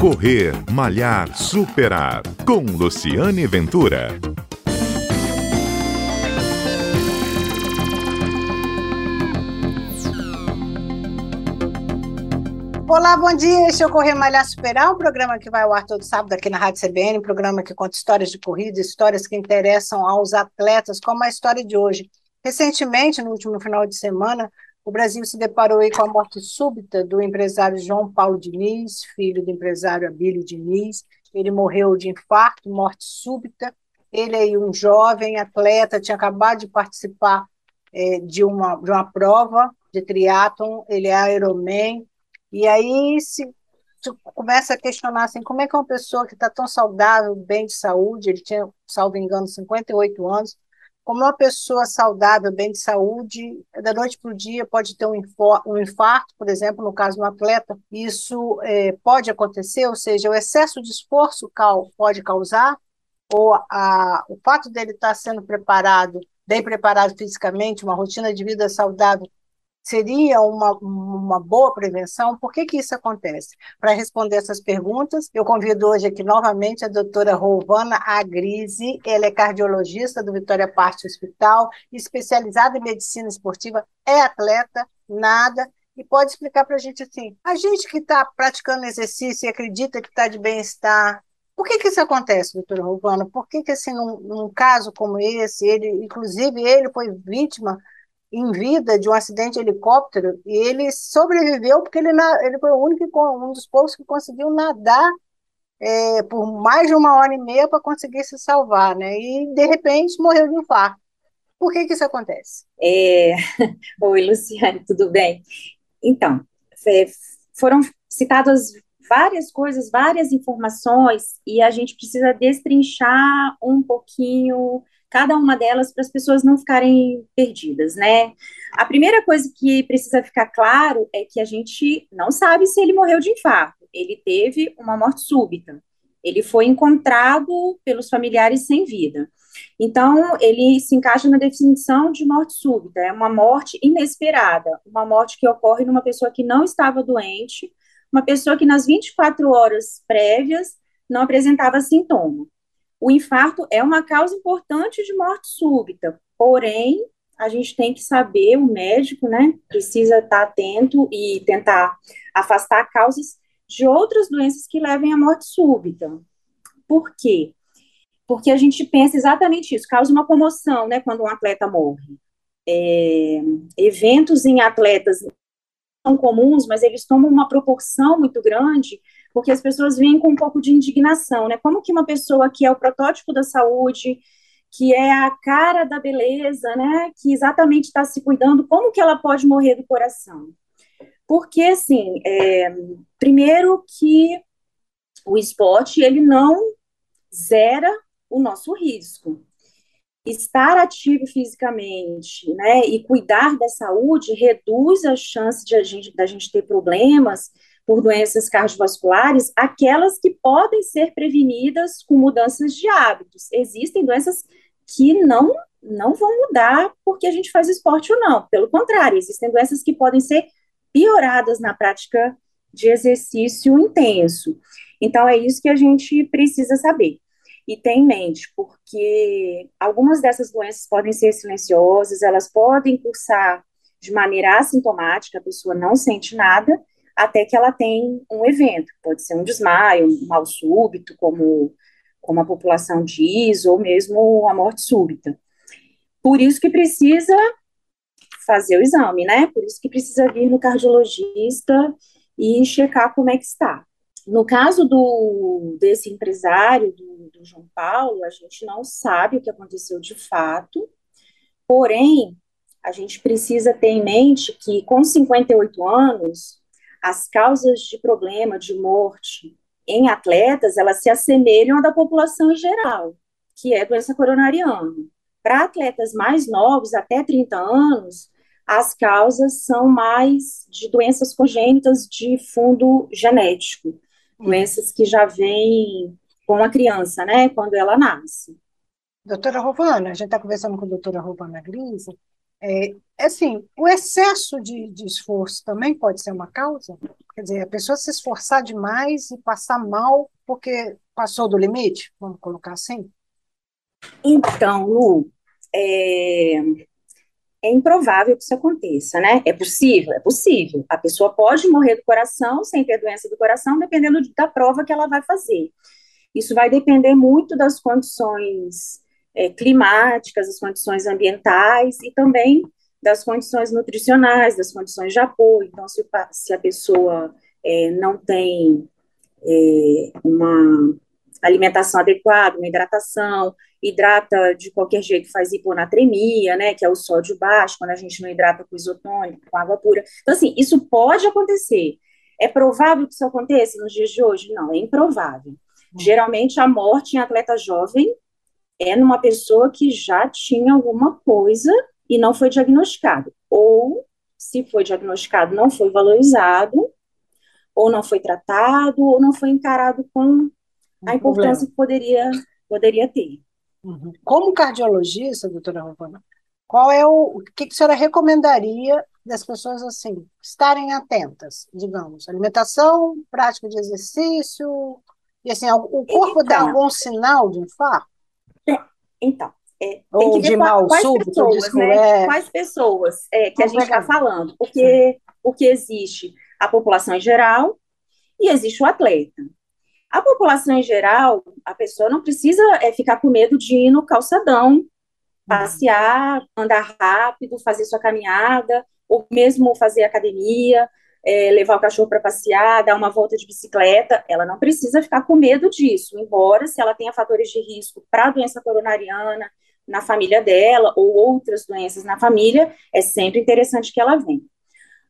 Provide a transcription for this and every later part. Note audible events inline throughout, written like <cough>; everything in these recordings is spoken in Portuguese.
Correr, Malhar, Superar. Com Luciane Ventura. Olá, bom dia. Este é o Correr Malhar Superar, um programa que vai ao ar todo sábado aqui na Rádio CBN, um programa que conta histórias de corrida, histórias que interessam aos atletas, como a história de hoje. Recentemente, no último final de semana, o Brasil se deparou aí com a morte súbita do empresário João Paulo Diniz, filho do empresário Abílio Diniz. Ele morreu de infarto, morte súbita. Ele aí, um jovem atleta, tinha acabado de participar é, de, uma, de uma prova de triatlon, ele é Ironman, e aí se, se começa a questionar assim, como é que uma pessoa que está tão saudável, bem de saúde, ele tinha, salvo engano, 58 anos, como uma pessoa saudável, bem de saúde, da noite para o dia pode ter um, um infarto, por exemplo, no caso do atleta, isso é, pode acontecer, ou seja, o excesso de esforço pode causar, ou a, o fato dele estar sendo preparado, bem preparado fisicamente, uma rotina de vida saudável, seria uma, uma boa prevenção? Por que, que isso acontece? Para responder essas perguntas, eu convido hoje aqui novamente a doutora Rovana Agrise, ela é cardiologista do Vitória Parte Hospital, especializada em medicina esportiva, é atleta, nada, e pode explicar para a gente assim, a gente que está praticando exercício e acredita que está de bem-estar, por que, que isso acontece, doutora Rovana? Por que, que assim, num, num caso como esse, ele, inclusive ele foi vítima em vida de um acidente de helicóptero e ele sobreviveu porque ele, ele foi o único, um dos poucos que conseguiu nadar é, por mais de uma hora e meia para conseguir se salvar, né? E de repente morreu de infarto. Por que que isso acontece? É... <laughs> Oi, Luciane, tudo bem? Então, foram citadas várias coisas, várias informações, e a gente precisa destrinchar um pouquinho cada uma delas para as pessoas não ficarem perdidas, né? A primeira coisa que precisa ficar claro é que a gente não sabe se ele morreu de infarto. Ele teve uma morte súbita. Ele foi encontrado pelos familiares sem vida. Então, ele se encaixa na definição de morte súbita. É uma morte inesperada, uma morte que ocorre numa pessoa que não estava doente, uma pessoa que nas 24 horas prévias não apresentava sintoma. O infarto é uma causa importante de morte súbita, porém, a gente tem que saber, o médico, né, precisa estar atento e tentar afastar causas de outras doenças que levem à morte súbita. Por quê? Porque a gente pensa exatamente isso, causa uma comoção, né, quando um atleta morre. É, eventos em atletas comuns, mas eles tomam uma proporção muito grande porque as pessoas vêm com um pouco de indignação, né? Como que uma pessoa que é o protótipo da saúde, que é a cara da beleza, né? Que exatamente está se cuidando, como que ela pode morrer do coração? Porque, assim, é, primeiro que o esporte, ele não zera o nosso risco. Estar ativo fisicamente, né, e cuidar da saúde reduz a chance de a gente, da gente ter problemas por doenças cardiovasculares, aquelas que podem ser prevenidas com mudanças de hábitos. Existem doenças que não não vão mudar porque a gente faz esporte ou não. Pelo contrário, existem doenças que podem ser pioradas na prática de exercício intenso. Então, é isso que a gente precisa saber e ter em mente, porque algumas dessas doenças podem ser silenciosas, elas podem cursar de maneira assintomática, a pessoa não sente nada, até que ela tem um evento, pode ser um desmaio, um mal súbito, como, como a população diz, ou mesmo a morte súbita. Por isso que precisa fazer o exame, né? Por isso que precisa vir no cardiologista e checar como é que está. No caso do, desse empresário, do, do João Paulo, a gente não sabe o que aconteceu de fato, porém, a gente precisa ter em mente que com 58 anos, as causas de problema de morte em atletas, elas se assemelham à da população em geral, que é doença coronariana. Para atletas mais novos, até 30 anos, as causas são mais de doenças congênitas de fundo genético, doenças que já vêm com a criança, né, quando ela nasce. Doutora Rovana, a gente está conversando com a doutora Rovana Grise, É, assim, o excesso de, de esforço também pode ser uma causa? Quer dizer, a pessoa se esforçar demais e passar mal porque passou do limite, vamos colocar assim? Então, Lu, é, é improvável que isso aconteça, né? É possível? É possível. A pessoa pode morrer do coração sem ter doença do coração, dependendo da prova que ela vai fazer. Isso vai depender muito das condições é, climáticas, das condições ambientais e também das condições nutricionais, das condições de apoio. Então, se, se a pessoa é, não tem é, uma alimentação adequada, uma hidratação, hidrata de qualquer jeito, faz hiponatremia, né, que é o sódio baixo, quando a gente não hidrata com isotônico, com água pura. Então, assim, isso pode acontecer. É provável que isso aconteça nos dias de hoje? Não, é improvável. Hum. Geralmente, a morte em atleta jovem é numa pessoa que já tinha alguma coisa e não foi diagnosticado. Ou, se foi diagnosticado, não foi valorizado, ou não foi tratado, ou não foi encarado com a importância que poderia, poderia ter. Uhum. Como cardiologista, doutora Rovana, qual é o, o que, que a senhora recomendaria das pessoas assim, estarem atentas, digamos, alimentação, prática de exercício, e assim, o corpo então, dá algum sinal de infarto? Então, é, tem que ver quais, quais súbito, pessoas, né? É... Quais pessoas é, que a gente está falando, porque, porque existe a população em geral e existe o atleta. A população em geral, a pessoa não precisa é, ficar com medo de ir no calçadão, passear, andar rápido, fazer sua caminhada, ou mesmo fazer academia, é, levar o cachorro para passear, dar uma volta de bicicleta. Ela não precisa ficar com medo disso, embora se ela tenha fatores de risco para a doença coronariana na família dela ou outras doenças na família, é sempre interessante que ela venha.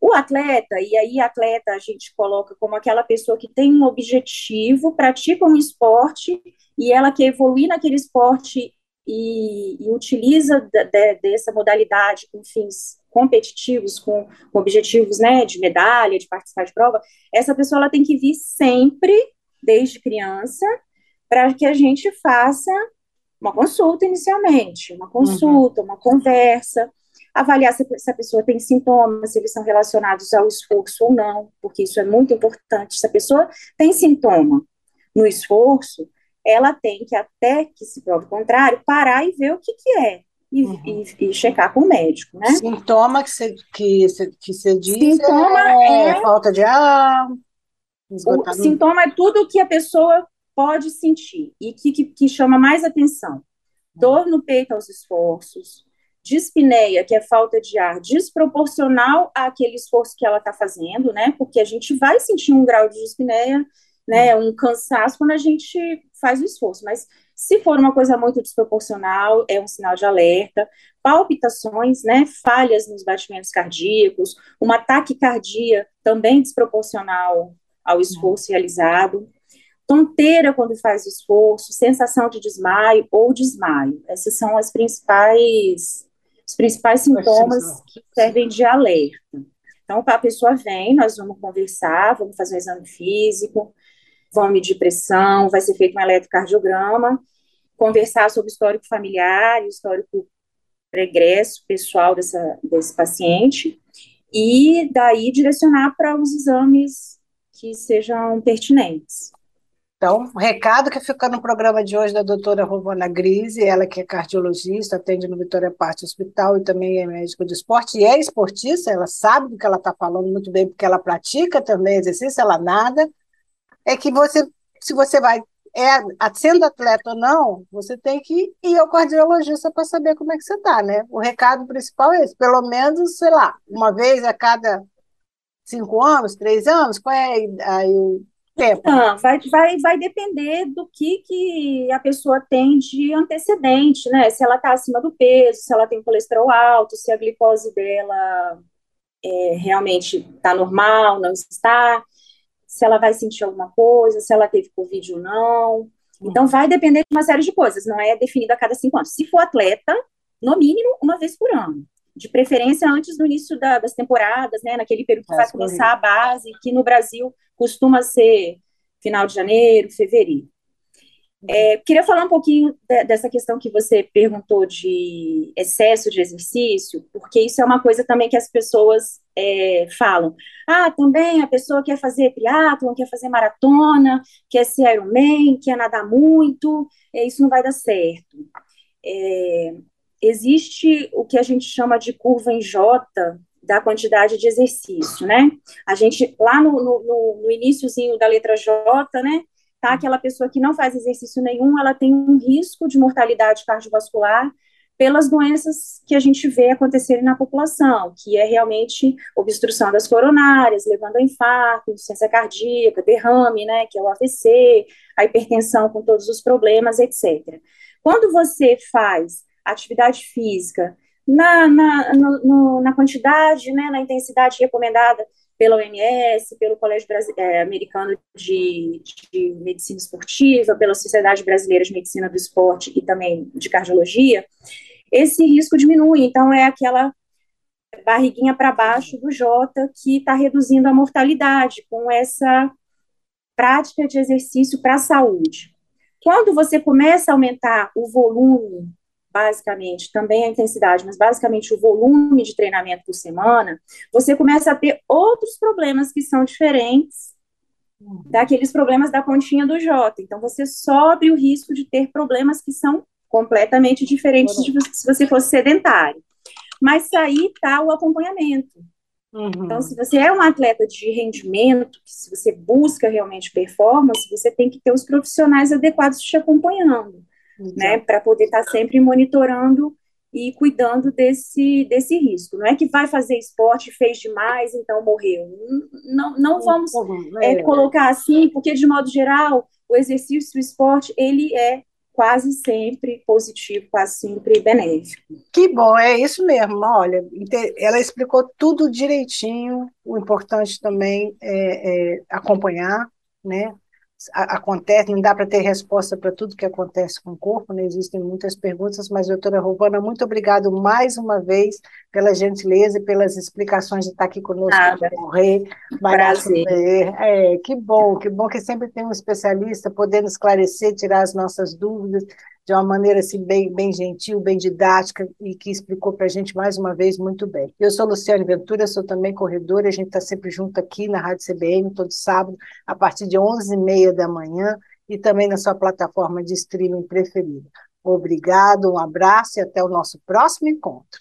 O atleta, e aí atleta a gente coloca como aquela pessoa que tem um objetivo, pratica um esporte e ela quer evoluir naquele esporte e, e utiliza de, de, dessa modalidade com fins competitivos, com, com, objetivos né, de medalha, de participar de prova, essa pessoa ela tem que vir sempre, desde criança, para que a gente faça uma consulta inicialmente, uma consulta, uhum. uma conversa, avaliar se, se, a pessoa tem sintomas, se eles são relacionados ao esforço ou não, porque isso é muito importante. Se a pessoa tem sintoma no esforço, ela tem que, até que se prove o contrário, parar e ver o que, que é. E, uhum. e, e, checar com o médico, né? Sintoma que você que que você diz Sintoma é, é falta de ar, o sintoma é tudo que a pessoa pode sentir e que, que, que chama mais atenção. Dor no peito aos esforços, dispneia, que é falta de ar desproporcional àquele esforço que ela está fazendo, né? Porque a gente vai sentir um grau de dispneia, né? Um cansaço quando a gente faz o esforço, mas se for uma coisa muito desproporcional, é um sinal de alerta. Palpitações, né? Falhas nos batimentos cardíacos, uma taquicardia também desproporcional ao esforço realizado tonteira quando faz esforço, sensação de desmaio ou desmaio. Essas são as principais os principais sintomas que servem de alerta. Então, a pessoa vem, nós vamos conversar, vamos fazer um exame físico, vamos medir pressão, vai ser feito um eletrocardiograma, conversar sobre o histórico familiar, o histórico pregresso pessoal dessa, desse paciente, e daí direcionar para os exames que sejam pertinentes. Então, o recado que fica no programa de hoje da doutora Rovana Grise, ela que é cardiologista, atende no Vitória Parte Hospital e também é médico de esporte e é esportista, ela sabe do que ela está falando muito bem, porque ela pratica também exercício, ela nada, é que você, se você vai, é, sendo atleta ou não, você tem que ir ao cardiologista para saber como é que você está, né? O recado principal é esse, pelo menos, sei lá, uma vez a cada cinco anos, três anos, qual é aí o tempo? Ah, vai, vai, vai depender do que, que a pessoa tem de antecedente, né? Se ela está acima do peso, se ela tem colesterol alto, se a glicose dela é, realmente está normal, não está, se ela vai sentir alguma coisa, se ela teve Covid ou não. Então, vai depender de uma série de coisas, não é definido a cada cinco anos. Se for atleta, no mínimo uma vez por ano. De preferência antes do início da, das temporadas, né? Naquele período que é, vai começar a base, que no Brasil costuma ser final de janeiro, fevereiro. É, queria falar um pouquinho de, dessa questão que você perguntou de excesso de exercício, porque isso é uma coisa também que as pessoas é, falam. Ah, também a pessoa quer fazer triatlon, quer fazer maratona, quer ser Ironman, quer nadar muito, é, isso não vai dar certo. É, existe o que a gente chama de curva em J da quantidade de exercício, né? A gente, lá no, no, no iníciozinho da letra J, né, tá? Aquela pessoa que não faz exercício nenhum, ela tem um risco de mortalidade cardiovascular pelas doenças que a gente vê acontecerem na população, que é realmente obstrução das coronárias, levando a infarto, insuficiência cardíaca, derrame, né, que é o AVC, a hipertensão com todos os problemas, etc. Quando você faz atividade física na, na, no, na quantidade, né, na intensidade recomendada pela OMS, pelo Colégio é, Americano de, de, Medicina Esportiva, pela Sociedade Brasileira de Medicina do Esporte e também de Cardiologia, esse risco diminui. Então, é aquela barriguinha para baixo do J que está reduzindo a mortalidade com essa prática de exercício para a saúde. Quando você começa a aumentar o volume basicamente, também a intensidade, mas basicamente o volume de treinamento por semana, você começa a ter outros problemas que são diferentes daqueles problemas da pontinha do J. Então, você sobe o risco de ter problemas que são completamente diferentes de se você fosse sedentário. Mas aí está o acompanhamento. Uhum. Então, se você é um atleta de rendimento, se você busca realmente performance, você tem que ter os profissionais adequados te acompanhando né, para poder estar tá sempre monitorando e cuidando desse, desse risco. Não é que vai fazer esporte, fez demais, então morreu. Não, não vamos é, é, colocar assim, porque de modo geral, o exercício, o esporte, ele é quase sempre positivo, quase sempre benéfico. Que bom, é isso mesmo. Olha, ela explicou tudo direitinho. O importante também é, é acompanhar, né? Acontece, não dá para ter resposta para tudo que acontece com o corpo, né? existem muitas perguntas, mas, doutora Rovana, muito obrigado mais uma vez pela gentileza e pelas explicações de estar aqui conosco, Nada. morrer, Prazer. É, que bom, que bom que sempre tem um especialista podendo esclarecer, tirar as nossas dúvidas, de uma maneira assim, bem, bem gentil, bem didática e que explicou para a gente mais uma vez muito bem. Eu sou Luciane Ventura, sou também corredora, a gente está sempre junto aqui na Rádio CBN, todo sábado, a partir de 11h30 da manhã e também na sua plataforma de streaming preferida. Obrigado, um abraço e até o nosso próximo encontro.